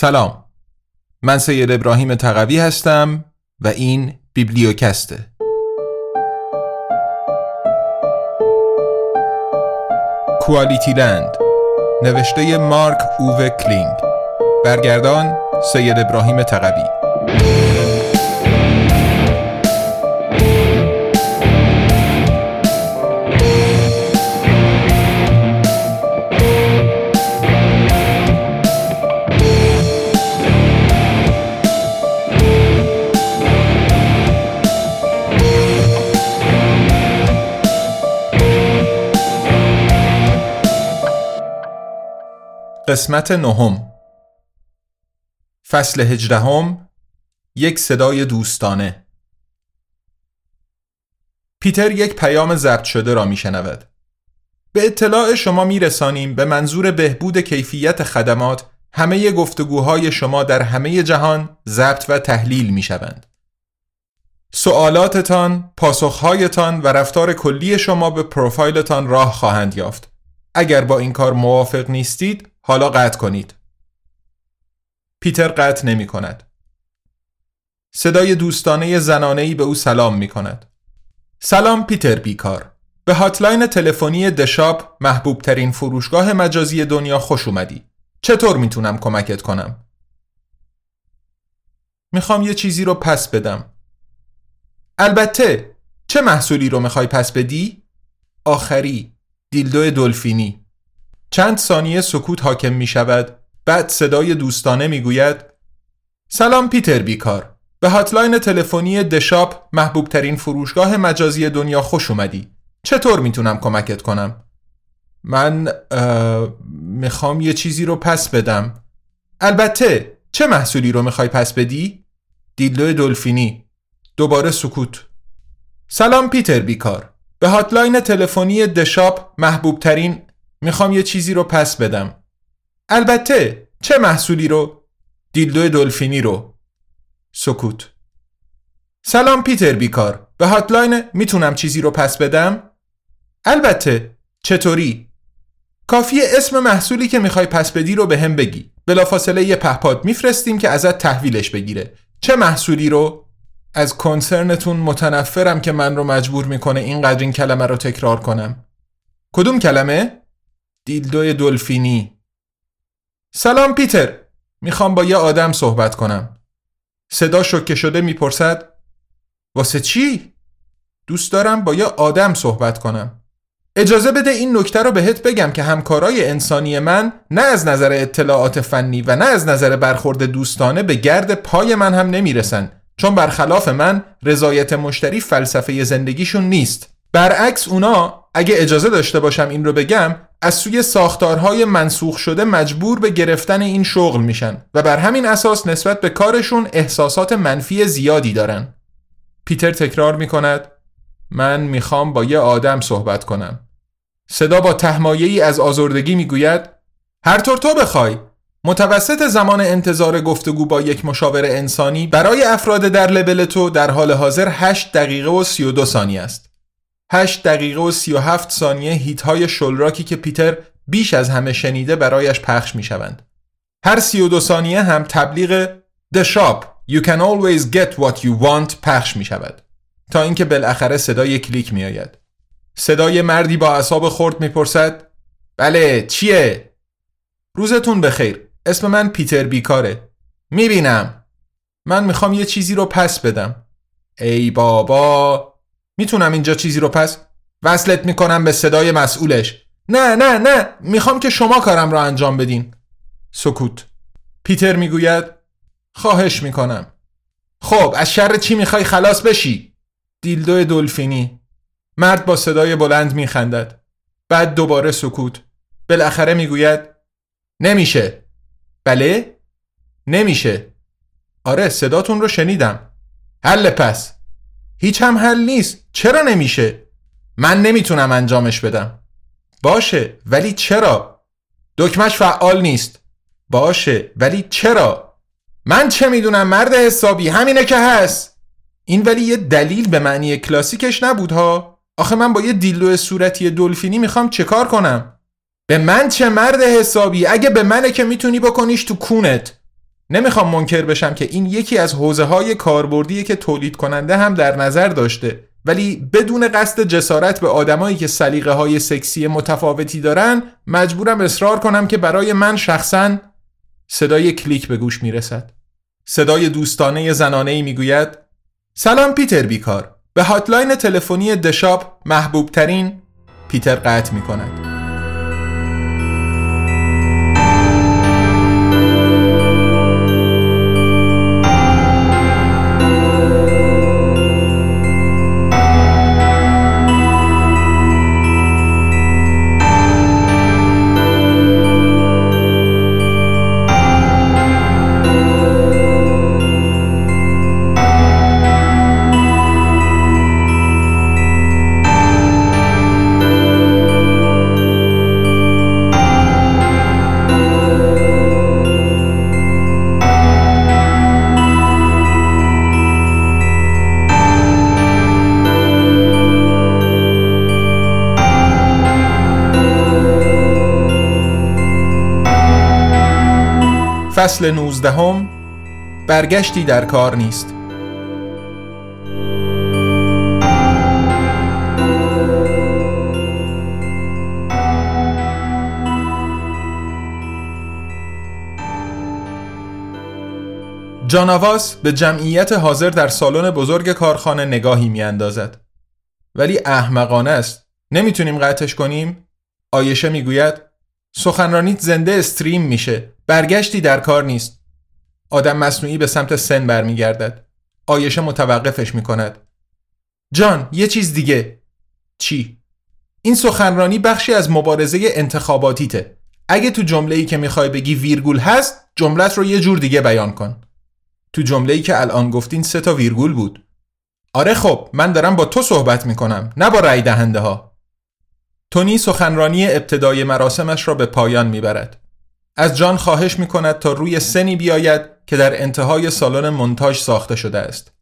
سلام. من سید ابراهیم تقوی هستم و این بیبلیوکسته. کوالیتی لند نوشته مارک اووه کلینگ. برگردان سید ابراهیم تقوی. قسمت نهم فصل هجدهم یک صدای دوستانه پیتر یک پیام ضبط شده را میشنود. به اطلاع شما میرسانیم به منظور بهبود کیفیت خدمات همه گفتگوهای شما در همه جهان ضبط و تحلیل می شوند. سوالاتتان، پاسخهایتان و رفتار کلی شما به پروفایلتان راه خواهند یافت. اگر با این کار موافق نیستید، حالا قطع کنید. پیتر قطع نمی کند. صدای دوستانه زنانهی به او سلام می کند. سلام پیتر بیکار. به هاتلاین تلفنی دشاپ محبوب ترین فروشگاه مجازی دنیا خوش اومدی. چطور می‌تونم کمکت کنم؟ می‌خوام یه چیزی رو پس بدم. البته چه محصولی رو می‌خوای پس بدی؟ آخری دیلدو دلفینی چند ثانیه سکوت حاکم می شود بعد صدای دوستانه می گوید سلام پیتر بیکار. به هاتلاین تلفنی دشاپ محبوب ترین فروشگاه مجازی دنیا خوش اومدی. چطور می‌تونم کمکت کنم؟ من می‌خوام یه چیزی رو پس بدم. البته چه محصولی رو می‌خوای پس بدی؟ دیلدو دلفینی دوباره سکوت. سلام پیتر بیکار. به hotline تلفنی The Shop محبوب ترین می‌خوام یه چیزی رو پس بدم البته چه محصولی رو؟ دیلدو دلفینی رو سکوت سلام پیتر بیکار به hotline می‌تونم چیزی رو پس بدم؟ البته چطوری؟ کافیه اسم محصولی که می‌خوای پس بدی رو بهم بگی بلافاصله یه پهپاد میفرستیم که ازت تحویلش بگیره چه محصولی رو؟ از کنسرنتون متنفرم که من رو مجبور می‌کنه اینقدر این کلمه رو تکرار کنم کدوم کلمه؟ دیلدوی دلفینی. سلام پیتر. می‌خوام با یه آدم صحبت کنم. صدا شکه شده می‌پرسد واسه چی؟ دوست دارم با یه آدم صحبت کنم. اجازه بده این نکته رو بهت بگم که همکارای انسانی من نه از نظر اطلاعات فنی و نه از نظر برخورد دوستانه به گرد پای من هم نمی‌رسن. چون برخلاف من رضایت مشتری فلسفه زندگیشون نیست. برعکس اونا اگه اجازه داشته باشم این رو بگم از سوی ساختارهای منسوخ شده مجبور به گرفتن این شغل میشن و بر همین اساس نسبت به کارشون احساسات منفی زیادی دارن. پیتر تکرار می‌کند من می‌خوام با یه آدم صحبت کنم. صدا با تهمایه‌ای از آزردگی می‌گوید هر طور تو بخوای متوسط زمان انتظار گفتگو با یک مشاور انسانی برای افراد در لبل تو در حال حاضر 8 دقیقه و 32 ثانیه است. 8 دقیقه و 37 ثانیه هیت های شلراکی که پیتر بیش از همه شنیده برایش پخش می شوند. هر 32 ثانیه هم تبلیغ The Shop You can always get what you want پخش می شود تا اینکه بالاخره صدای کلیک می آید. صدای مردی با اعصاب خرد می‌پرسد بله چیه؟ روزتون بخیر اسم من پیتر بیکاره می‌بینم من می‌خوام یه چیزی رو پس بدم ای بابا می‌تونم اینجا چیزی رو پس وصلت می‌کنم به صدای مسئولش. نه نه نه می‌خوام که شما کارم را انجام بدین. سکوت. پیتر می‌گوید خواهش می‌کنم. خب از شر چی می‌خوای خلاص بشی؟ دیلدو دلفینی مرد با صدای بلند میخندد. بعد دوباره سکوت. بالاخره می‌گوید نمیشه. بله؟ نمیشه. آره صداتون رو شنیدم. حل پس. هیچ هم حل نیست. چرا نمیشه؟ من نمی‌تونم انجامش بدم. باشه ولی چرا؟ دکمش فعال نیست. باشه ولی چرا؟ من چه می‌دونم مرد حسابی همینه که هست. این ولی یه دلیل به معنی کلاسیکش نبود ها. آخه من با یه دیلو صورتی دلفینی می‌خوام چه کار کنم؟ به من چه مرد حسابی؟ اگه به منه که می‌تونی بکنیش تو کونت. نمی‌خوام منکر بشم که این یکی از حوزه های کاربردیه که تولید کننده هم در نظر داشته. ولی بدون قصد جسارت به آدمایی که سلیقه های سکسی متفاوتی دارن مجبورم اصرار کنم که برای من شخصا صدای کلیک به گوش می‌رسد. صدای دوستانه زنانه ای می‌گوید سلام پیتر بیکار. به هاتلاین تلفنی دشاپ محبوب ترین پیتر قطع می کند فصل نوزدهم برگشتی در کار نیست. جاناواس به جمعیت حاضر در سالن بزرگ کارخانه نگاهی میاندازد. ولی احمقانه است. نمی‌تونیم قطعش کنیم. آیشه می‌گوید سخنرانیت زنده استریم میشه. برگشتی در کار نیست. آدم مصنوعی به سمت سن برمیگردد. آیشه متوقفش می‌کند. جان یه چیز دیگه. چی؟ این سخنرانی بخشی از مبارزه انتخاباتیته. اگه تو جمله ای که می‌خوای بگی ویرگول هست جملت رو یه جور دیگه بیان کن. تو جمله ای که الان گفتین سه تا ویرگول بود. آره خب من دارم با تو صحبت می‌کنم نه با رای دهنده ها تونی سخنرانی ابتدای مراسمش را به پایان می‌برد از جان خواهش می کند تا روی سنی بیاید که در انتهای سالن منتاج ساخته شده است.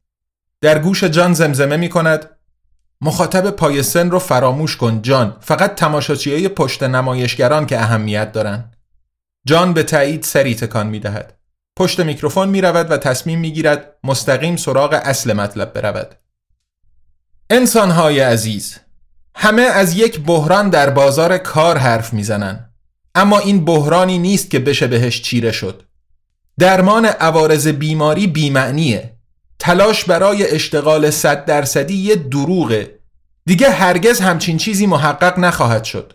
در گوش جان زمزمه می کند مخاطب پای سن رو فراموش کن جان فقط تماشاچیه پشت نمایشگران که اهمیت دارن. جان به تایید سری تکان می دهد. پشت میکروفون می رود و تصمیم می گیرد مستقیم سراغ اصل مطلب برود. انسانهای عزیز همه از یک بحران در بازار کار حرف می‌زنن. اما این بحرانی نیست که بشه بهش چیره شد. درمان عوارض بیماری بیمعنیه. تلاش برای اشتغال صد درصدی یه دروغه. دیگه هرگز همچین چیزی محقق نخواهد شد.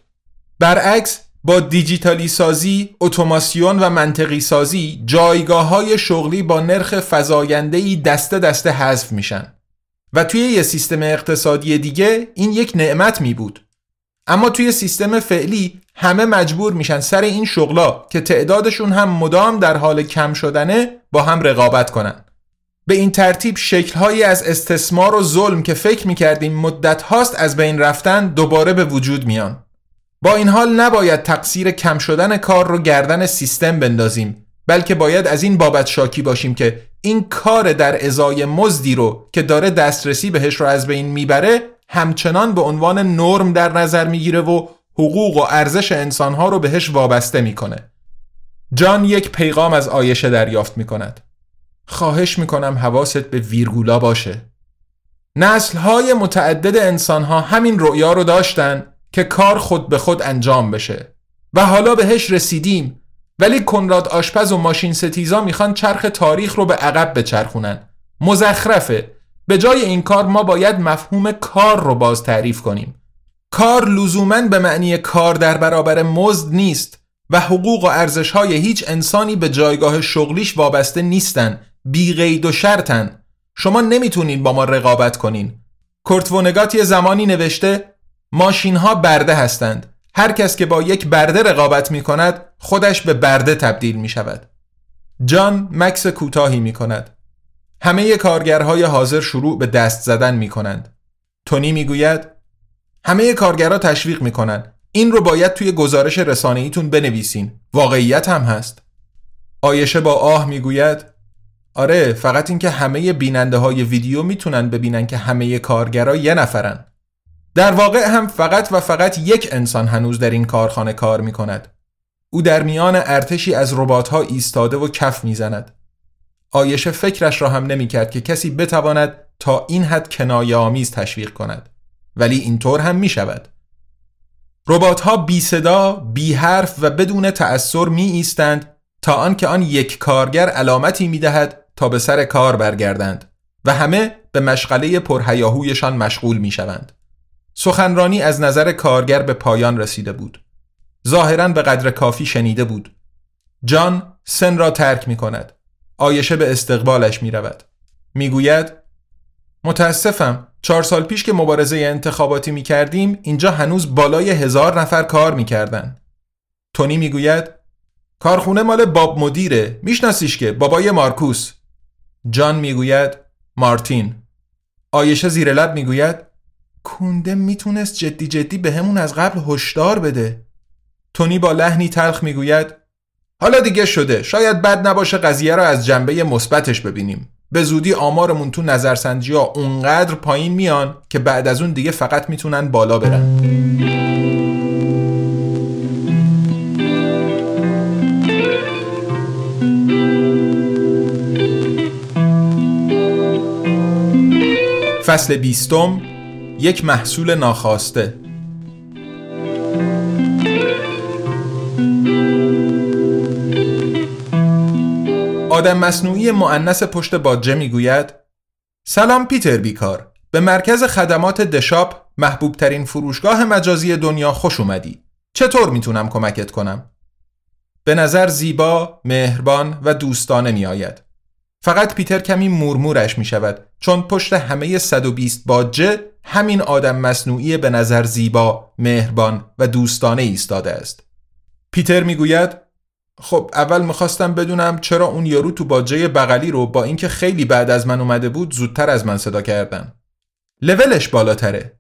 برعکس با دیجیتالی سازی، اتوماسیون و منطقی سازی جایگاه های شغلی با نرخ فزایندهی دسته دسته حذف میشن. و توی یه سیستم اقتصادی دیگه این یک نعمت می بود. اما توی سیستم فعلی همه مجبور میشن سر این شغلا که تعدادشون هم مدام در حال کم شدنه با هم رقابت کنن. به این ترتیب شکلهایی از استثمار و ظلم که فکر می‌کردیم مدت هاست از بین رفتن دوباره به وجود میان. با این حال نباید تقصیر کم شدن کار رو گردن سیستم بندازیم بلکه باید از این بابت شاکی باشیم که این کار در ازای مزدی رو که داره دسترسی بهش رو از بین می‌بره همچنان به عنوان نرم در نظر می‌گیره و حقوق و ارزش انسانها رو بهش وابسته می‌کنه. جان یک پیغام از آیشه دریافت می‌کند. خواهش می‌کنم حواست به ویرگولا باشه. نسلهای متعدد انسانها همین رؤیا رو داشتن که کار خود به خود انجام بشه و حالا بهش رسیدیم ولی کنراد آشپز و ماشین ستیزا می‌خوان چرخ تاریخ رو به عقب بچرخونن. مزخرفه. به جای این کار ما باید مفهوم کار رو باز تعریف کنیم. کار لزوما به معنی کار در برابر مزد نیست و حقوق و ارزش های هیچ انسانی به جایگاه شغلیش وابسته نیستن. بی قید و شرطن. شما نمی‌تونین با ما رقابت کنین. کرتونگات یه زمانی نوشته ماشین ها برده هستند. هر کس که با یک برده رقابت می کند خودش به برده تبدیل می شود جان مکس کوتاهی می کند همه کارگرهای حاضر شروع به دست زدن می کنند تونی می گوید همه کارگرها تشویق می‌کنن این رو باید توی گزارش رسانه ایتون بنویسین. واقعیت هم هست. آیشه با آه می‌گوید آره فقط اینکه همه بیننده های ویدیو می‌تونن ببینن که همه کارگرها یه نفرن. در واقع هم فقط و فقط یک انسان هنوز در این کارخانه کار می‌کند. او در میان ارتشی از ربات ها ایستاده و کف می‌زند. آیشه فکرش را هم نمی کرد که کسی بتواند تا این حد کنایه آمیز تشویق کند ولی اینطور هم می شود ربات ها بی صدا، بی حرف و بدون تأثیر می ایستند تا آنکه آن یک کارگر علامتی می دهد تا به سر کار برگردند و همه به مشغله پرهیاهویشان مشغول می شوند. سخنرانی از نظر کارگر به پایان رسیده بود. ظاهرا به قدر کافی شنیده بود. جان سن را ترک می کند. آیشه به استقبالش می رود. می گوید متاسفم چهار سال پیش که مبارزه انتخاباتی می کردیم اینجا هنوز بالای هزار نفر کار می کردن. تونی می گوید کارخونه مال باب مدیره میشناسیش که بابای مارکوس جان می‌گوید مارتین آیشه زیر لب می‌گوید کونده می‌تونست جدی جدی به همون از قبل هشدار بده. تونی با لحنی تلخ می‌گوید حالا دیگه شده. شاید بد نباشه قضیه را از جنبه مثبتش ببینیم. به زودی آمارمون تو نظرسنجی ها اونقدر پایین میان که بعد از اون دیگه فقط می‌تونن بالا برن. فصل بیستم یک محصول ناخواسته آدم مصنوعی معنس پشت باجه می‌گوید سلام پیتر بیکار به مرکز خدمات دشاپ محبوب ترین فروشگاه مجازی دنیا خوش اومدی چطور می‌تونم کمکت کنم؟ به نظر زیبا، مهربان و دوستانه می آید. فقط پیتر کمی مورمورش می شود چون پشت همه 120 باجه همین آدم مصنوعی به نظر زیبا، مهربان و دوستانه ایستاده است. پیتر می‌گوید خب اول می‌خواستم بدونم چرا اون یارو تو باجه بغلی رو با اینکه خیلی بعد از من اومده بود زودتر از من صدا کردن. لولش بالاتره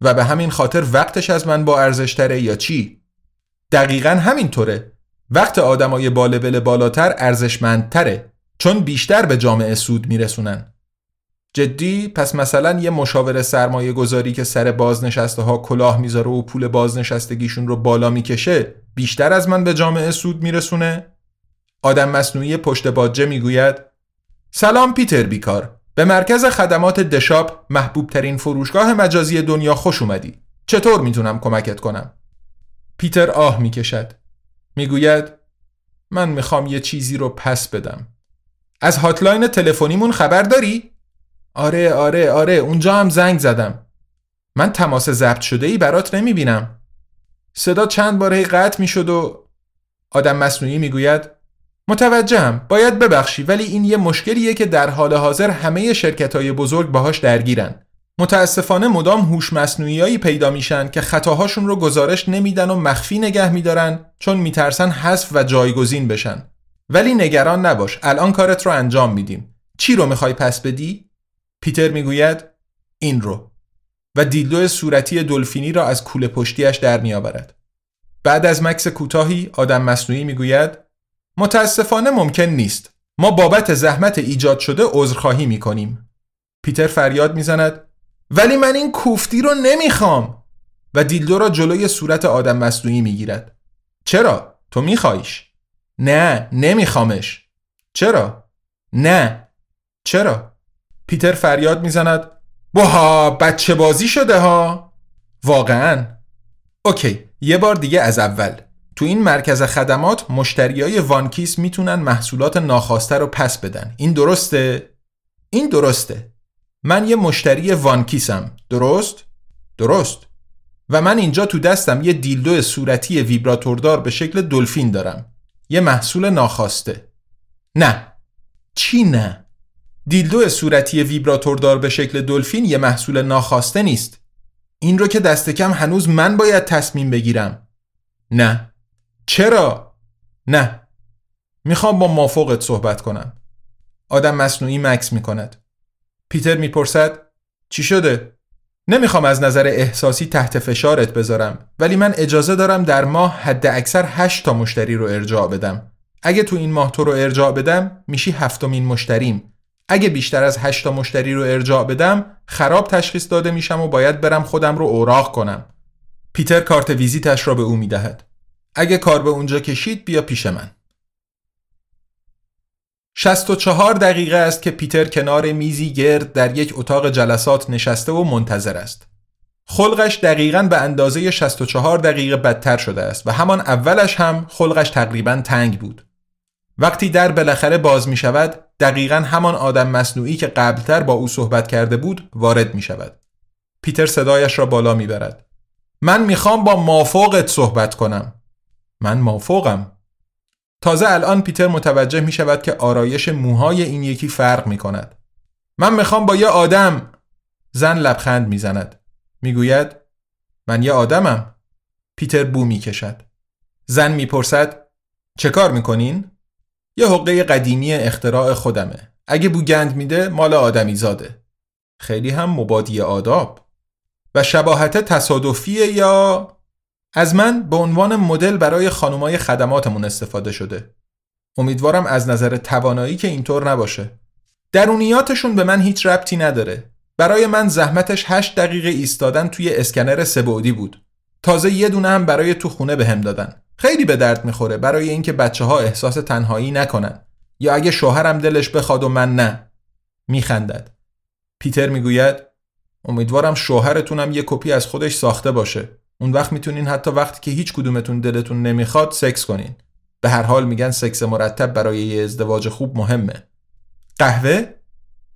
و به همین خاطر وقتش از من با ارزشتره یا چی؟ دقیقا همینطوره. وقت آدمای با لول بالاتر ارزشمندتره چون بیشتر به جامعه سود میرسونن. جدی پس مثلا یه مشاور سرمایه گذاری که سر بازنشسته ها کلاه می‌ذاره و پول بازنشستگیشون رو بالا می‌کشه بیشتر از من به جامعه سود میرسونه؟ آدم مصنوعی پشت باجه می‌گوید سلام پیتر بیکار به مرکز خدمات دشاپ محبوب ترین فروشگاه مجازی دنیا خوش اومدی چطور می‌تونم کمکت کنم؟ پیتر آه می‌کشد می‌گوید من می‌خوام یه چیزی رو پس بدم از هاتلاین تلفنیمون خبر داری؟ آره آره آره اونجا هم زنگ زدم. من تماس ضبط شده ای برات نمی بینم صدا چند باره قطع می شد و آدم مصنوعی می گوید متوجهم باید ببخشی ولی این یه مشکلیه که در حال حاضر همه شرکت های بزرگ باهاش درگیرن. متاسفانه مدام هوش مصنوعیایی پیدا میشن که خطاهاشون رو گزارش نمیدن و مخفی نگه میدارن چون میترسن حذف و جایگزین بشن. ولی نگران نباش الان کارت رو انجام میدیم. چی رو می‌خوای پس بدی؟ پیتر می‌گوید این رو و دیلدو صورتی دلفینی را از کوله پشتیش در میآورد. بعد از مکس کوتاهی آدم مصنوعی می‌گوید متاسفانه ممکن نیست. ما بابت زحمت ایجاد شده عذرخواهی می‌کنیم. پیتر فریاد می‌زند ولی من این کوفتی رو نمی‌خوام و دیلدو را جلوی صورت آدم مصنوعی می‌گیرد. چرا؟ تو میخوایش؟ نه نمیخوامش. چرا؟ نه. چرا؟ پیتر فریاد می‌زند بها بچه بازی شده ها؟ واقعا. okay یه بار دیگه از اول. تو این مرکز خدمات مشتری‌ای وان کیس می‌تونن محصولات ناخواسته رو پس بدن. این درسته؟ این درسته. من یه مشتری وانکیسم. درست؟ درست. و من اینجا تو دستم یه دیلدو صورتی ویبراتوردار به شکل دلفین دارم. یه محصول ناخواسته. نه. چی نه؟ دیلدو صورتی ویبراتوردار به شکل دلفین یه محصول ناخواسته نیست. این رو که دست کم هنوز من باید تصمیم بگیرم. نه. چرا؟ نه. می‌خوام با مافوقت صحبت کنم. آدم مصنوعی مکس می‌کند. پیتر می‌پرسد چی شده؟ نمی‌خوام از نظر احساسی تحت فشارت بذارم ولی من اجازه دارم در ماه حد اکثر هشت تا مشتری رو ارجاع بدم. اگه تو این ماه تو رو ارجاع بدم میشی هفتمین مشتریم اگه بیشتر از 8 مشتری رو ارجاع بدم خراب تشخیص داده میشم و باید برم خودم رو اوراق کنم پیتر کارت ویزیتش را به او می‌دهد اگه کار به اونجا کشید بیا پیش من 64 دقیقه است که پیتر کنار میزی گرد در یک اتاق جلسات نشسته و منتظر است. خلقش دقیقا به اندازه 64 دقیقه بدتر شده است و همان اولش هم خلقش تقریبا تنگ بود. وقتی در بالاخره باز می شود دقیقا همان آدم مصنوعی که قبلتر با او صحبت کرده بود وارد می شود. پیتر صدایش را بالا می برد. من می‌خوام با مافوقت صحبت کنم. من مافوقم. تازه الان پیتر متوجه می شود که آرایش موهای این یکی فرق می کند. من می‌خوام با یه آدم زن لبخند می‌زند. می‌گوید من یه آدمم. پیتر بو می کشد. زن می‌پرسد چه کار می‌کنین؟ یه حقه قدیمی اختراع خودمه. اگه بوگند میده مال آدمی زاده. خیلی هم مبادی آداب. و شباهت تصادفیه یا از من به عنوان مدل برای خانمای خدماتمون استفاده شده. امیدوارم از نظر توانایی که اینطور نباشه. درونیاتشون به من هیچ ربطی نداره. برای من زحمتش 8 دقیقه ایستادن توی اسکنر سبودی بود. تازه یه دونه هم برای تو خونه بهم به دادن. خیلی به درد می‌خوره برای اینکه بچه ها احساس تنهایی نکنن یا اگه شوهرم دلش بخواد و من نه. میخندد. پیتر می‌گوید امیدوارم شوهرتونم یه کپی از خودش ساخته باشه. اون وقت می‌تونین حتی وقتی که هیچ کدومتون دلتون نمی‌خواد سکس کنین. به هر حال میگن سکس مرتب برای یه ازدواج خوب مهمه. قهوه؟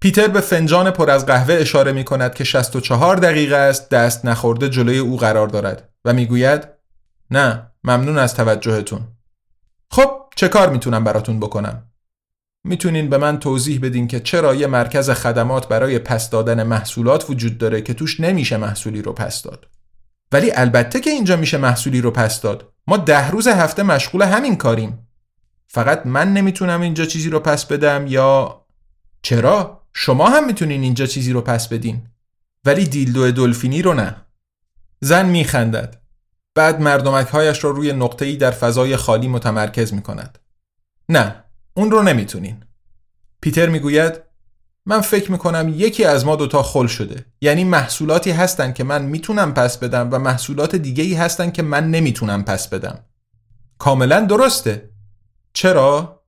پیتر به فنجان پر از قهوه اشاره می کند که 64 دقیقه است دست نخورده جلوی او قرار دارد و می‌گوید نه ممنون از توجهتون. خب چه کار می‌تونم براتون بکنم؟ می‌تونین به من توضیح بدین که چرا یه مرکز خدمات برای پس دادن محصولات وجود داره که توش نمیشه محصولی رو پس داد. ولی البته که اینجا میشه محصولی رو پس داد. ما ده روز هفته مشغول همین کاریم. فقط من نمی‌تونم اینجا چیزی رو پس بدم یا چرا؟ شما هم می‌تونین اینجا چیزی رو پس بدین. ولی دیلدو دلفینی رو نه. زن میخندد. بعد مردمک هایش را رو روی نقطه‌ای در فضای خالی متمرکز می‌کند. نه، اون رو نمی‌تونین. پیتر می‌گوید من فکر می‌کنم یکی از ما دوتا خل شده یعنی محصولاتی هستن که من می‌تونم پس بدم و محصولات دیگه ای هستن که من نمی‌تونم پس بدم کاملا درسته چرا؟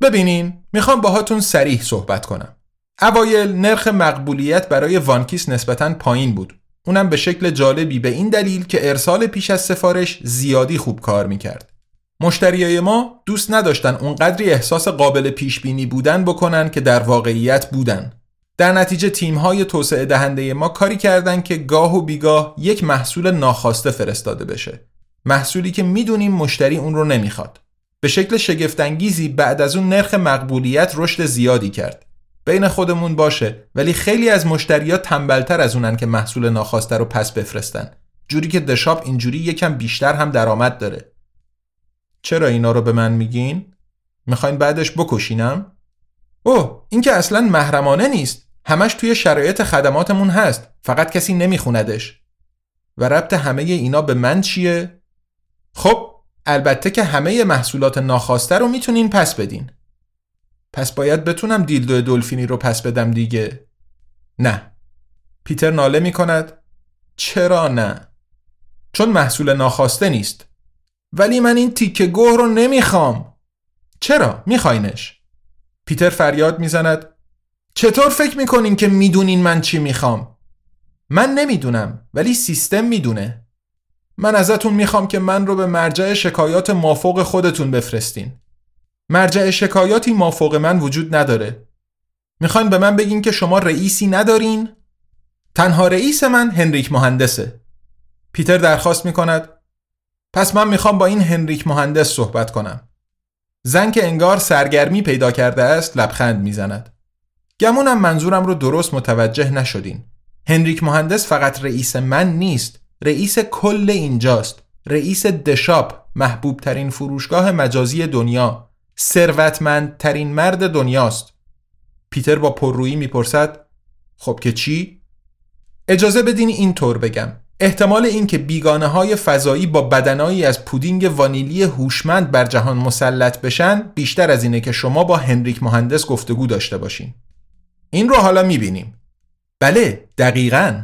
ببینین می‌خوام باهاتون سریح صحبت کنم اوایل نرخ مقبولیت برای وانکیس نسبتا پایین بود اونم به شکل جالبی به این دلیل که ارسال پیش از سفارش زیادی خوب کار می‌کرد مشتریای ما دوست نداشتن اونقدری احساس قابل پیش بینی بودن بکنن که در واقعیت بودن. در نتیجه تیم های توسعه دهنده ما کاری کردن که گاه و بیگاه یک محصول ناخواسته فرستاده بشه. محصولی که می‌دونیم مشتری اون رو نمی‌خواد. به شکل شگفتانگیزی بعد از اون نرخ مقبولیت رشد زیادی کرد. بین خودمون باشه ولی خیلی از مشتریا تنبلتر از اونن که محصول ناخواسته رو پس بفرستن. جوری که دشاپ اینجوری یکم بیشتر هم درآمد داره. چرا اینا رو به من میگین؟ می‌خواین بعدش بکشینم؟ اوه این که اصلا محرمانه نیست همش توی شرایط خدماتمون هست فقط کسی نمیخوندش و ربط همه اینا به من چیه؟ خب البته که همه محصولات ناخواسته رو می‌تونین پس بدین پس باید بتونم دیلدو دلفینی رو پس بدم دیگه. نه. پیتر ناله می‌کند. چرا نه؟ چون محصول ناخواسته نیست. ولی من این تیکه گوه رو نمی‌خوام. چرا؟ میخواینش. پیتر فریاد می‌زند. چطور فکر می‌کنین که می‌دونین من چی می‌خوام؟ من نمی‌دونم ولی سیستم می‌دونه. من ازتون می‌خوام که من رو به مرجع شکایات مافوق خودتون بفرستین. مرجع شکایاتی مافوق من وجود نداره می‌خواین به من بگین که شما رئیسی ندارین؟ تنها رئیس من هنریک مهندسه پیتر درخواست می‌کند پس من می‌خوام با این هنریک مهندس صحبت کنم. زن که انگار سرگرمی پیدا کرده است لبخند می‌زند. گمونم منظورم رو درست متوجه نشدین. هنریک مهندس فقط رئیس من نیست. رئیس کل اینجاست. رئیس دشاپ محبوب ترین فروشگاه مجازی دنیا. ثروتمندترین مرد دنیاست. پیتر با پررویی می‌پرسد خب که چی؟ اجازه بدین این طور بگم. احتمال اینکه بیگانه های فضایی با بدنایی از پودینگ وانیلی هوشمند بر جهان مسلط بشن بیشتر از اینه که شما با هنریک مهندس گفتگو داشته باشین. این رو حالا می‌بینیم. بله دقیقا.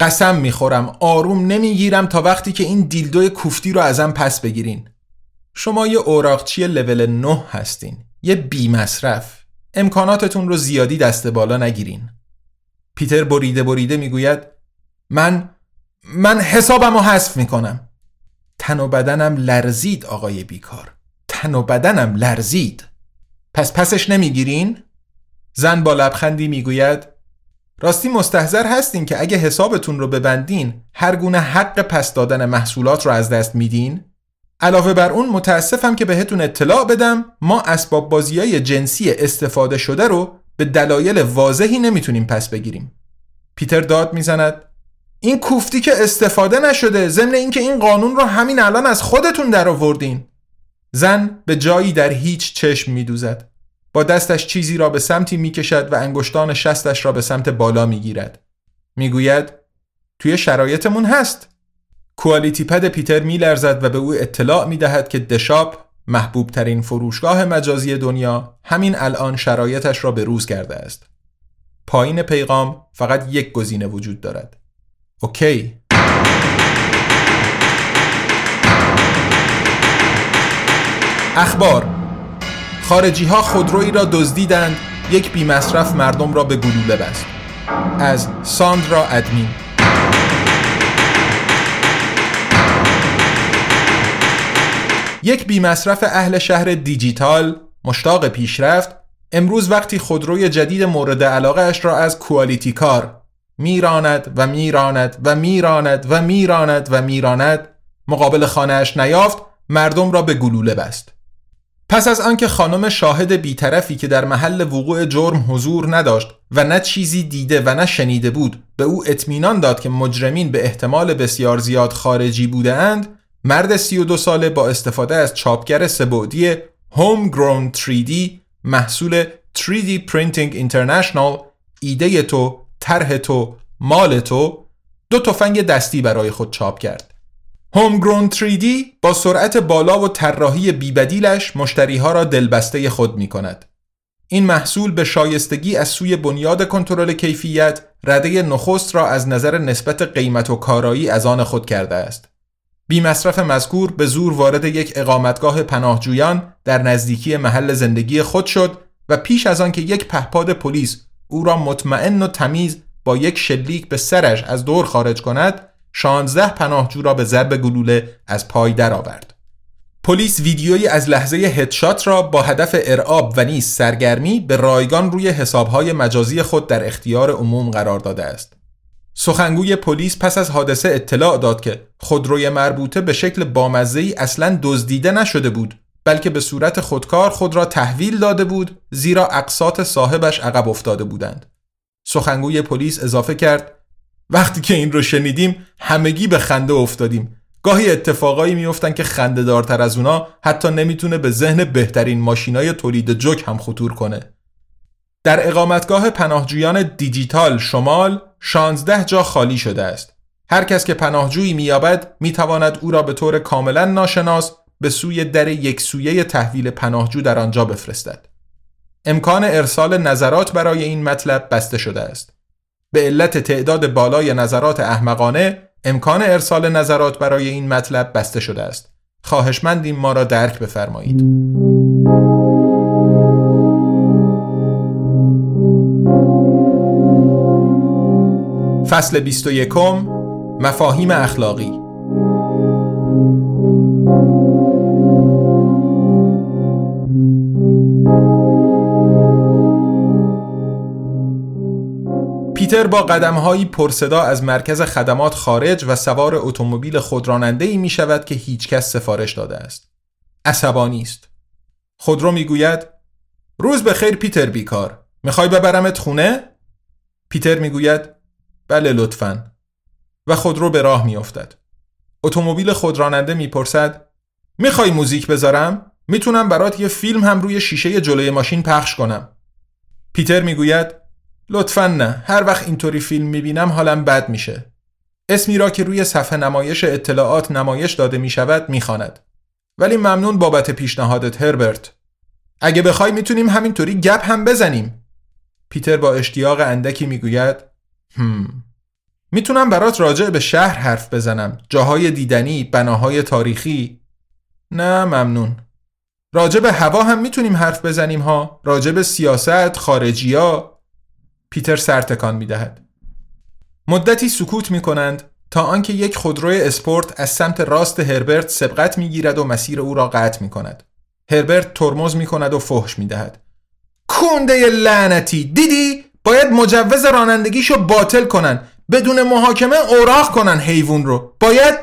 قسم می‌خورم آروم نمی‌گیرم تا وقتی که این دیلدوی کوفتی رو ازم پس بگیرین. شما یه اوراقچی لول 9 هستین. یه بی مصرف امکاناتتون رو زیادی دست بالا نگیرین پیتر بریده بریده می‌گوید من من حسابم رو حذف می‌کنم تن و بدنم لرزید آقای بیکار تن و بدنم لرزید پس پسش نمی‌گیرین؟ زن با لبخندی می‌گوید راستی مستحضر هستین که اگه حسابتون رو ببندین هر گونه حق پس دادن محصولات رو از دست میدین؟ علاوه بر اون متاسفم که بهتون اطلاع بدم ما اسباب بازی های جنسی استفاده شده رو به دلایل واضحی نمی‌تونیم پس بگیریم. پیتر داد می‌زند این کوفتی که استفاده نشده ضمن اینکه این قانون رو همین الان از خودتون در آوردین. زن به جایی در هیچ چشم میدوزد. با دستش چیزی را به سمتی می‌کشد و انگشتان شستش را به سمت بالا می‌گیرد. می‌گوید توی شرایطمون هست. کوالیتی پد پیتر میلرزد و به او اطلاع می‌دهد که دشاپ محبوب ترین فروشگاه مجازی دنیا همین الان شرایطش را به روز کرده است. پایین پیغام فقط یک گزینه وجود دارد. اوکی. اخبار خارجی ها خودرویی را دزدیدند یک بی مصرف مردم را به گلوله بست از ساندرا ادمین یک بی مصرف اهل شهر دیجیتال مشتاق پیشرفت امروز وقتی خودروی جدید مورد علاقه اش را از کوالیتی کار میراند و میراند و میراند و میراند و میراند مقابل خانهاش نیافت مردم را به گلوله بست. پس از آنکه خانم شاهد بیطرفی که در محل وقوع جرم حضور نداشت و نه چیزی دیده و نه شنیده بود به او اطمینان داد که مجرمین به احتمال بسیار زیاد خارجی بودند مرد 32 ساله با استفاده از چاپگر سبودی Homegrown 3D محصول 3D Printing International ایده تو، طرح تو، مال تو دو تفنگ دستی برای خود چاپ کرد. Homegrown 3D با سرعت بالا و طراحی بیبدیلش مشتریها را دلبسته خود می کند. این محصول به شایستگی از سوی بنیاد کنترل کیفیت رده نخست را از نظر نسبت قیمت و کارایی از آن خود کرده است. بی مصرف مذکور به زور وارد یک اقامتگاه پناهجویان در نزدیکی محل زندگی خود شد و پیش از آن که یک پهپاد پلیس او را مطمئن و تمیز با یک شلیک به سرش از دور خارج کند 16 پناهجو را به ضرب گلوله از پای درآورد. پلیس ویدیویی از لحظه هدشات را با هدف ارعاب و نیز سرگرمی به رایگان روی حسابهای مجازی خود در اختیار عموم قرار داده است. سخنگوی پلیس پس از حادثه اطلاع داد که خودروی مربوطه به شکل بامزه‌ای اصلا دزدیده نشده بود بلکه به صورت خودکار خود را تحویل داده بود زیرا اقساط صاحبش عقب افتاده بودند. سخنگوی پلیس اضافه کرد وقتی که این رو شنیدیم همگی به خنده افتادیم گاهی اتفاقایی میفتن که خنده دارتر از اونا حتی نمی‌تونه به ذهن بهترین ماشینای تولید جوک هم خطور کنه در اقامتگاه پناهجویان دیجیتال شمال 16 جا خالی شده است. هر کس که پناهجویی مییابد می‌تواند او را به طور کاملا ناشناس به سوی در یک سویه تحویل پناهجو در آنجا بفرستد. امکان ارسال نظرات برای این مطلب بسته شده است. به علت تعداد بالای نظرات احمقانه امکان ارسال نظرات برای این مطلب بسته شده است. خواهشمندیم ما را درک بفرمایید. فصل 21 مفاهیم اخلاقی پیتر با قدمهایی پرصدا از مرکز خدمات خارج و سوار اتومبیل خودراننده ای می شود که هیچکس سفارش داده است. عصبانی است. خودرو می گوید روز به خیر پیتر بیکار. می‌خوای ببرمت خونه؟ پیتر می گوید بله لطفا. و خودرو به راه می افتد. اتومبیل خودراننده می‌پرسد می‌خوای موزیک بذارم؟ می‌تونم برات یه فیلم هم روی شیشه جلوی ماشین پخش کنم. پیتر می‌گوید لطفا نه هر وقت اینطوری فیلم می‌بینم حالم بد میشه اسمی را که روی صفحه نمایش اطلاعات نمایش داده می‌شود می‌خواند ولی ممنون بابت پیشنهادت هربرت اگه بخوای می‌تونیم همینطوری گپ هم بزنیم پیتر با اشتیاق اندکی می‌گوید هم. می‌تونم برات راجع به شهر حرف بزنم. جاهای دیدنی بناهای تاریخی. نه ممنون. راجب هوا هم می‌تونیم حرف بزنیم ها. راجب سیاست خارجی ها پیتر سرتکان می‌دهد. مدتی سکوت می‌کنند تا آنکه یک خودروی اسپورت از سمت راست هربرت سبقت می‌گیرد و مسیر او را قطع می‌کند. هربرت ترمز می‌کند و فحش می‌دهد. کونده لعنتی. دیدی؟ باید مجوز رانندگیشو باطل کنن بدون محاکمه اوراق کنن حیوان رو. باید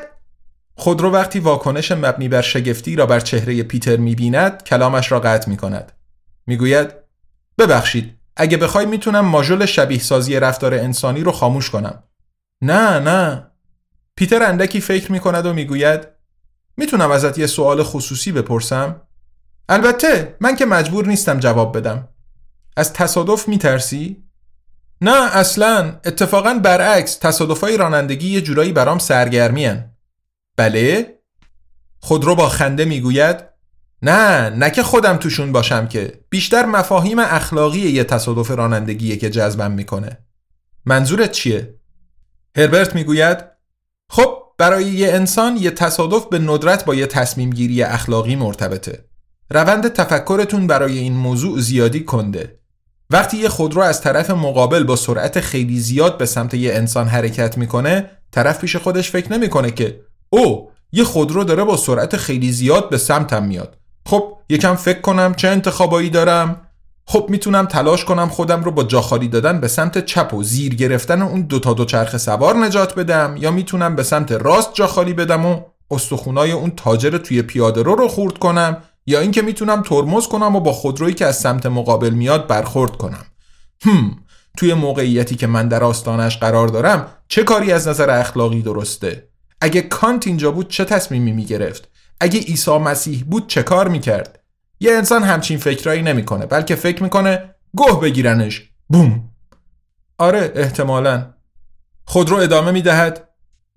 خودرو وقتی واکنش مبنی بر شگفتی را بر چهره پیتر می‌بیند کلامش را قطع می‌کند. می‌گوید ببخشید اگه بخوای می‌تونم ماژول شبیه سازی رفتار انسانی رو خاموش کنم. نه نه. پیتر اندکی فکر می‌کند و می‌گوید می‌تونم ازت یه سوال خصوصی بپرسم؟ البته من که مجبور نیستم جواب بدم. از تصادف میترسی؟ نه اصلا اتفاقا برعکس تصادفای رانندگی یه جورایی برام سرگرمی هن. بله؟ خودرو با خنده می‌گوید نه نه که خودم توشون باشم که بیشتر مفاهیم اخلاقی یه تصادف رانندگیه که جذبم می‌کنه منظورت چیه؟ هربرت می‌گوید خب برای یه انسان یه تصادف به ندرت با یه تصمیم گیری اخلاقی مرتبطه روند تفکرتون برای این موضوع زیادی کنده وقتی یه خودرو از طرف مقابل با سرعت خیلی زیاد به سمت یه انسان حرکت می‌کنه طرف پیش خودش فکر نمی‌کنه که او یه خودرو داره با سرعت خیلی زیاد به سمتم میاد. خب یکم فکر کنم چه انتخابایی دارم. خب می‌تونم تلاش کنم خودم رو با جاخالی دادن به سمت چپ و زیر گرفتن اون دوتا دوچرخه سوار نجات بدم یا می‌تونم به سمت راست جاخالی بدم و استخونای اون تاجر توی پیاده رو رو خورد کنم یا اینکه می‌تونم ترمز کنم و با خودرویی که از سمت مقابل میاد برخورد کنم. هم توی موقعیتی که من در آستانش قرار دارم چه کاری از نظر اخلاقی درسته؟ اگه کانت اینجا بود چه تصمیمی می‌گرفت؟ اگه عیسی مسیح بود چه کار می‌کرد؟ یه انسان همچین فکرایی نمی‌کنه بلکه فکر می‌کنه گوه بگیرنش. بوم. آره احتمالا. خودرو ادامه می‌دهد.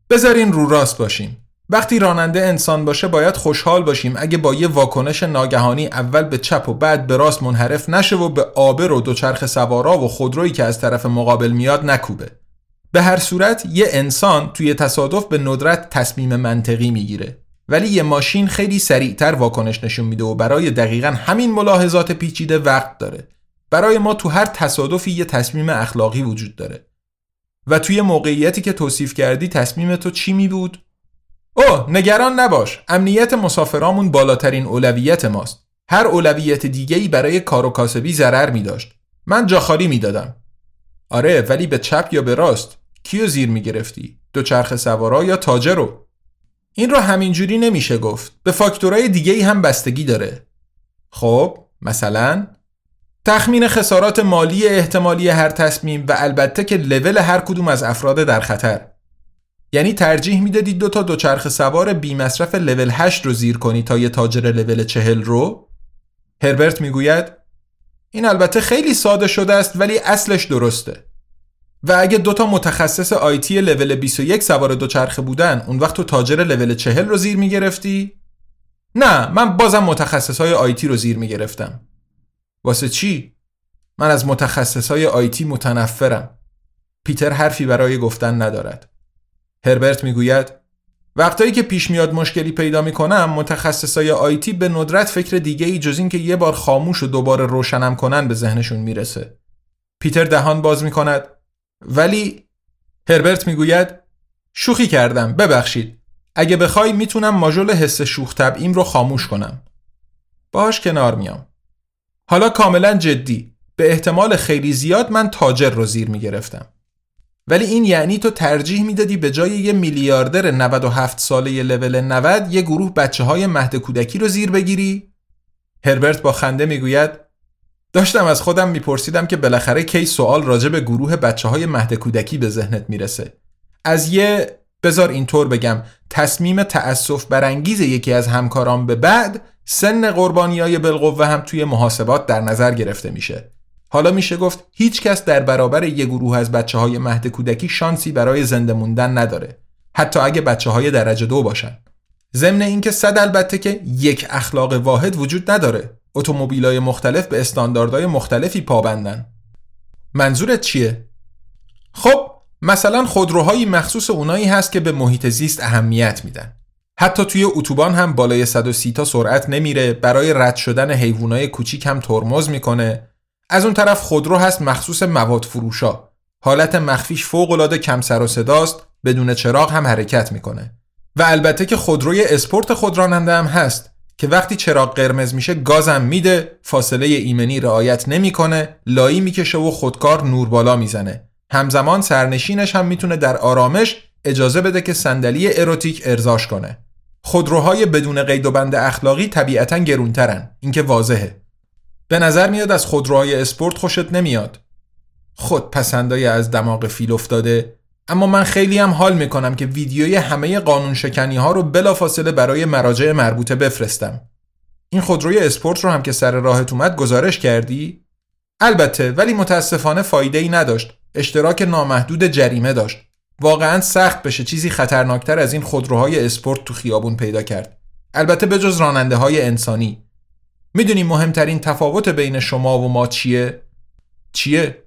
بذارین رو راست باشیم. وقتی راننده انسان باشه باید خوشحال باشیم. اگه با یه واکنش ناگهانی اول به چپ و بعد به راست منحرف نشه و به آبر و دوچرخ سوارا و خودرویی که از طرف مقابل میاد نکوبه. به هر صورت یه انسان توی تصادف به ندرت تصمیم منطقی می‌گیره. ولی یه ماشین خیلی سریعتر واکنش نشون میده و برای دقیقا همین ملاحظات پیچیده وقت داره. برای ما تو هر تصادفی یه تصمیم اخلاقی وجود داره. و توی موقعیتی که توصیف کردی تصمیم تو چی می بود؟ اوه نگران نباش. امنیت مسافرامون بالاترین اولویت ماست. هر اولویت دیگه‌ای برای کار و کاسبی ضرر می داشت من جاخالی می دادم آره ولی به چپ یا به راست؟ کیو زیر می گرفتی؟ چرخ سوارا یا تاجر رو؟ این رو همینجوری نمیشه گفت. به فاکتورهای دیگه ای هم بستگی داره. خب مثلا؟ تخمین خسارات مالی احتمالی هر تصمیم و البته که لول هر کدوم از افراد در خطر. یعنی ترجیح می‌دادید دو تا دوچرخ سوار بی مصرف لول 8 رو زیر کنی تا یه تاجر لول 40 رو؟ هربرت می‌گوید این البته خیلی ساده شده است ولی اصلش درسته. و اگه دوتا متخصص آیتی لول 21 سوار دوچرخه بودن اون وقت تو تاجر لول 40 رو زیر می‌گرفتی؟ نه من بازم متخصص های آیتی رو زیر می‌گرفتم. واسه چی؟ من از متخصص های آیتی متنفرم. پیتر حرفی برای گفتن ندارد. هربرت می‌گوید وقتایی که پیش میاد مشکلی پیدا می‌کنم متخصصای آیتی به ندرت فکر دیگه ای جز این که یه بار خاموش و دوباره روشنم کنن به ذهنشون می‌رسه. پیتر دهان باز می‌کند. ولی هربرت می‌گوید شوخی کردم ببخشید. اگه بخوای می‌تونم ماژول حس شوخ طبعیم رو خاموش کنم. باش کنار میام. حالا کاملا جدی. به احتمال خیلی زیاد من تاجر رو زیر می‌گرفتم. ولی این یعنی تو ترجیح می‌دادی به جای یه میلیاردر 97 ساله لول 90 یه گروه بچه های مهد کودکی رو زیر بگیری؟ هربرت با خنده می‌گوید داشتم از خودم میپرسیدم که بالاخره کی سوال راجع به گروه بچه های مهد کودکی به ذهنت می‌رسه از یه بذار اینطور بگم تصمیم تأسف برانگیز یکی از همکاران به بعد سن قربانی های هم توی محاسبات در نظر گرفته میشه حالا میشه گفت هیچ کس در برابر یه گروه از بچه های مهد کودکی شانسی برای زنده موندن نداره. حتی اگه بچه های درجه دو باشن. ضمن اینکه صد البته که یک اخلاق واحد وجود نداره. اتومبیلای مختلف به استانداردهای مختلفی پابندن. منظورت چیه؟ خب مثلا خودروهایی مخصوص اونایی هست که به محیط زیست اهمیت میدن. حتی توی اتوبان هم بالای 130 تا سرعت نمیره. برای رد شدن حیوانای کوچیک هم ترمز می‌کنه. از اون طرف خودرو هست مخصوص مواد فروشا. حالت مخفیش فوق العاده کم سر و صداست بدون چراغ هم حرکت می‌کنه. و البته که خودروی اسپورت خودراننده هم هست که وقتی چراغ قرمز میشه گازم میده فاصله ایمنی رعایت نمی‌کنه لایی می‌کشه و خودکار نور بالا می‌زنه. همزمان سرنشینش هم می‌تونه در آرامش اجازه بده که صندلی اروتیک ارزاش کنه. خودروهای بدون قید و بند اخلاقی طبیعتا گرونترن. اینکه واضحه. به نظر میاد از خودروهای اسپورت خوشت نمیاد. خود پسندای از دماغ فیل افتاده اما من خیلی هم حال می‌کنم که ویدیوی همه قانون شکنی ها رو بلافاصله برای مراجع مربوطه بفرستم. این خودروی اسپورت رو هم که سر راهت اومد گزارش کردی؟ البته ولی متاسفانه فایده ای نداشت. اشتراک نامحدود جریمه داشت. واقعا سخت بشه چیزی خطرناکتر از این خودروهای اسپورت تو خیابون پیدا کرد. البته به جز راننده های انسانی. می‌دونی مهمترین تفاوت بین شما و ما چیه؟ چیه؟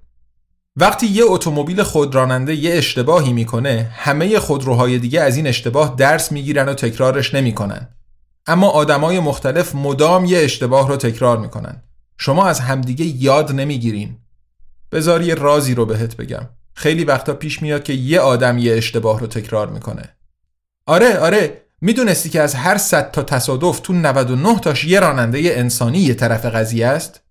وقتی یه اتومبیل خودراننده یه اشتباهی می‌کنه همه خودروهای دیگه از این اشتباه درس می‌گیرن و تکرارش نمی‌کنن. اما آدمای مختلف مدام یه اشتباه رو تکرار می‌کنن. شما از همدیگه یاد نمی‌گیرین. بذار یه رازی رو بهت بگم. خیلی وقتا پیش میاد که یه آدم یه اشتباه رو تکرار می‌کنه. آره آره. می‌دونستی که از هر صد تا تصادف تو 99 تاش یه راننده انسانی یه طرف قضیه است؟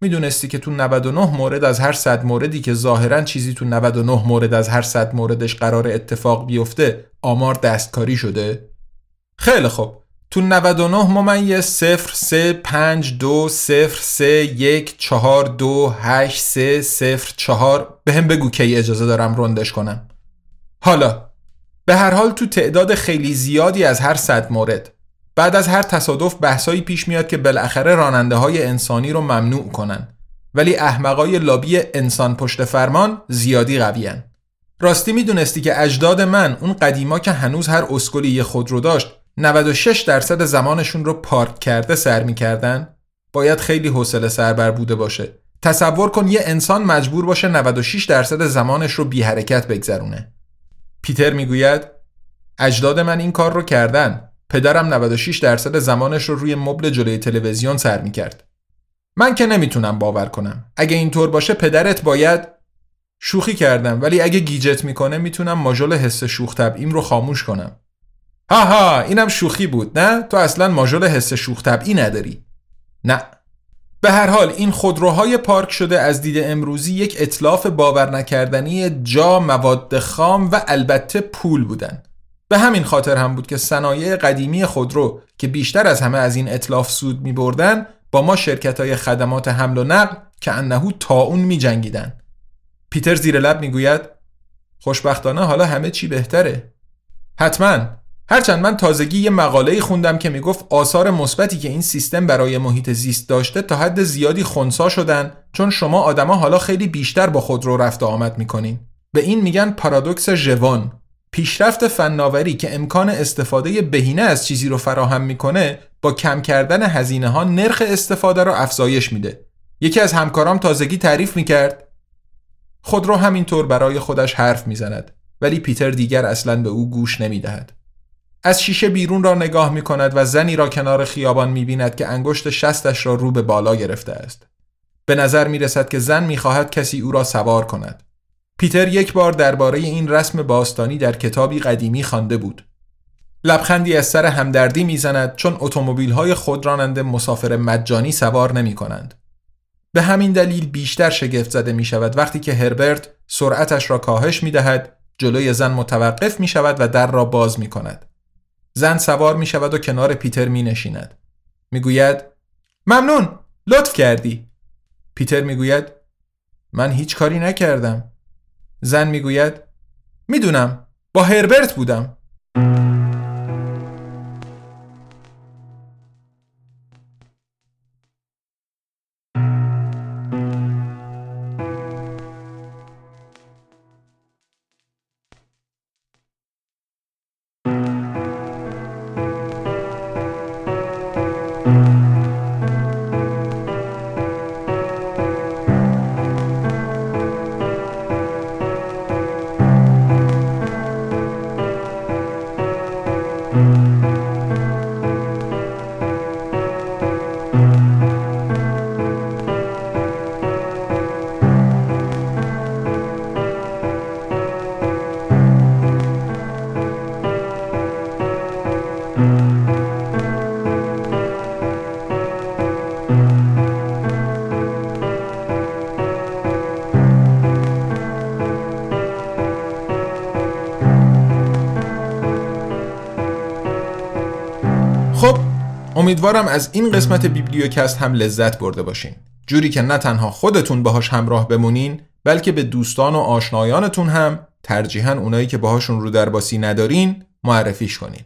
می‌دونستی که تو 99 مورد از هر صد موردی که ظاهرا چیزی تو 99 مورد از هر صد موردش قرار اتفاق بیفته آمار دستکاری شده؟ خیلی خوب. تو 99 ممیز 0 3 5 2 0 3 1 4 2 8 3 0 4 به هم بگو کی اجازه دارم رندش کنم. حالا به هر حال تو تعداد خیلی زیادی از هر صد مورد. بعد از هر تصادف بحثایی پیش میاد که بالاخره راننده های انسانی رو ممنوع کنن. ولی احمقای لابی انسان پشت فرمان زیادی قویان راستی می‌دونستی که اجداد من اون قدیما که هنوز هر اسکلی یه خودرو داشت 96 درصد زمانشون رو پارک کرده سر می‌کردن؟ باید خیلی حوصله سربر بوده باشه. تصور کن یه انسان مجبور باشه 96 درصد زمانش رو بی حرکت بگذرونه. پیتر می‌گوید اجداد من این کار رو کردن پدرم 96 درصد زمانش رو روی مبل جلوی تلویزیون سر می‌کرد. من که نمی‌تونم باور کنم. اگه اینطور باشه پدرت باید شوخی کردم ولی اگه گیجت می‌کنه می‌تونم ماژول حس شوخ طبعیم رو خاموش کنم. ها ها اینم شوخی بود نه؟ تو اصلا ماژول حس شوخ طبعی نداری. نه. به هر حال این خودروهای پارک شده از دید امروزی یک اطلاف باور نکردنی جا مواد خام و البته پول بودن. به همین خاطر هم بود که صنایع قدیمی خودرو که بیشتر از همه از این اطلاف سود می بردن با ما شرکت های خدمات حمل و نقل که انهو تا اون می جنگیدن. پیتر زیر لب می گوید خوشبختانه حالا همه چی بهتره. حتما هرچند من تازگی یه مقاله خوندم که می‌گفت آثار مثبتی که این سیستم برای محیط زیست داشته تا حد زیادی خونسا شدن چون شما آدما حالا خیلی بیشتر با خودرو رفت آمد می‌کنین. به این میگن پارادوکس ژوان. پیشرفت فناوری که امکان استفاده بهینه از چیزی رو فراهم می‌کنه با کم کردن هزینه ها نرخ استفاده رو افزایش میده. یکی از همکارام تازگی تعریف می‌کرد خود رو همینطور برای خودش حرف می‌زند ولی پیتر دیگر اصلا به او گوش نمی‌دهد. از شیشه بیرون را نگاه می کند و زنی را کنار خیابان می بیند که انگشت شستش را رو به بالا گرفته است. به نظر می رسد که زن می خواهد کسی او را سوار کند. پیتر یک بار درباره این رسم باستانی در کتابی قدیمی خوانده بود. لبخندی از سر همدردی می‌زند چون اتومبیل‌های خودراننده مسافر مجانی سوار نمی کنند. به همین دلیل بیشتر شگفت زده می شود وقتی که هربرت سرعتش را کاهش می دهد جلوی زن متوقف می شود و در را باز می کند. زن سوار می شود و کنار پیتر می نشیند. می گوید ممنون لطف کردی. پیتر می گوید من هیچ کاری نکردم. زن می‌گوید می‌دونم با هربرت بودم امیدوارم از این قسمت بیبلیوکست هم لذت برده باشین جوری که نه تنها خودتون باهاش همراه بمونین بلکه به دوستان و آشنایانتون هم ترجیحاً اونایی که باهاشون رو درباسی ندارین معرفیش کنین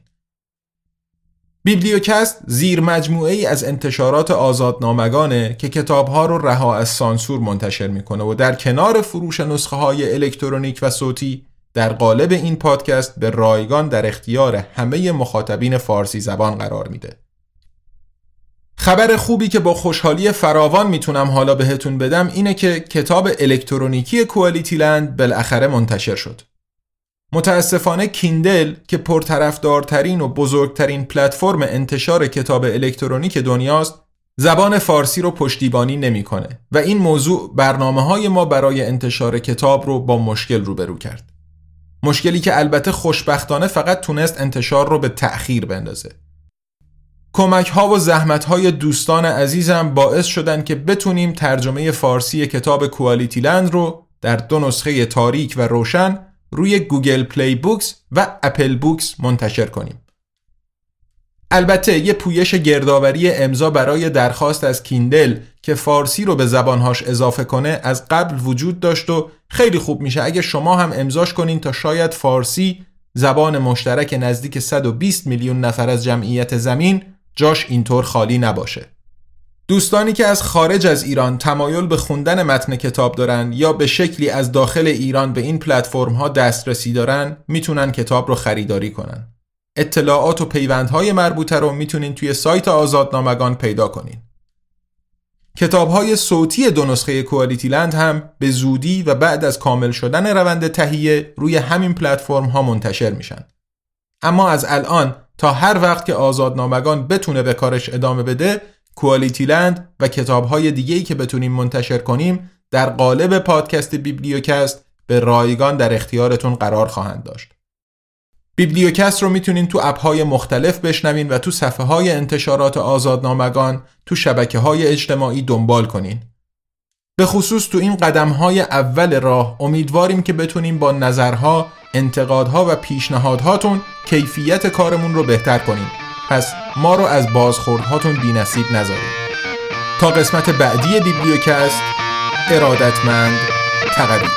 بیبلیوکست زیر مجموعه ای از انتشارات آزادنامگانه که کتابها رو رها از سانسور منتشر می‌کنه و در کنار فروش نسخه های الکترونیک و صوتی در قالب این پادکست به رایگان در اختیار همه مخاطبین فارسی زبان قرار میده. خبر خوبی که با خوشحالی فراوان می‌تونم حالا بهتون بدم اینه که کتاب الکترونیکی کوالیتی لند بالاخره منتشر شد. متاسفانه کیندل که پرطرفدارترین و بزرگترین پلتفرم انتشار کتاب الکترونیک دنیاست زبان فارسی رو پشتیبانی نمی‌کنه و این موضوع برنامه های ما برای انتشار کتاب رو با مشکل روبرو کرد. مشکلی که البته خوشبختانه فقط تونست انتشار رو به تأخیر بندازه. کمک ها و زحمت های دوستان عزیزم باعث شدن که بتونیم ترجمه فارسی کتاب QualityLand رو در دو نسخه تاریک و روشن روی Google Play Books و Apple Books منتشر کنیم. البته یه پویش گردآوری امضا برای درخواست از Kindle که فارسی رو به زبانهاش اضافه کنه از قبل وجود داشت و خیلی خوب میشه اگه شما هم امضاش کنین تا شاید فارسی زبان مشترک نزدیک 120 میلیون نفر از جمعیت زمین جاش اینطور خالی نباشه. دوستانی که از خارج از ایران تمایل به خوندن متن کتاب دارن یا به شکلی از داخل ایران به این پلتفرم ها دسترسی دارن می‌تونن کتاب رو خریداری کنن. اطلاعات و پیوندهای مربوطه رو می‌تونین توی سایت آزادنامگان پیدا کنین. کتاب های صوتی دو نسخه کوالیتی لند هم به زودی و بعد از کامل شدن روند تهیه روی همین پلتفرم ها منتشر میشن. اما از الان تا هر وقت که آزادنامگان بتونه به کارش ادامه بده کوالیتی لند و کتاب های دیگه‌ای که بتونیم منتشر کنیم در قالب پادکست بیبلیوکست به رایگان در اختیارتون قرار خواهند داشت. بیبلیوکست رو می‌تونین تو اپ های مختلف بشنوین و تو صفحه های انتشارات آزادنامگان تو شبکه های اجتماعی دنبال کنین. به خصوص تو این قدم های اول راه امیدواریم که بتونیم با نظرها، انتقادها و پیشنهادهاتون کیفیت کارمون رو بهتر کنیم. پس ما رو از بازخوردهاتون بی نصیب نذارید. تا قسمت بعدی بیبلیوکست ارادتمند تقدیم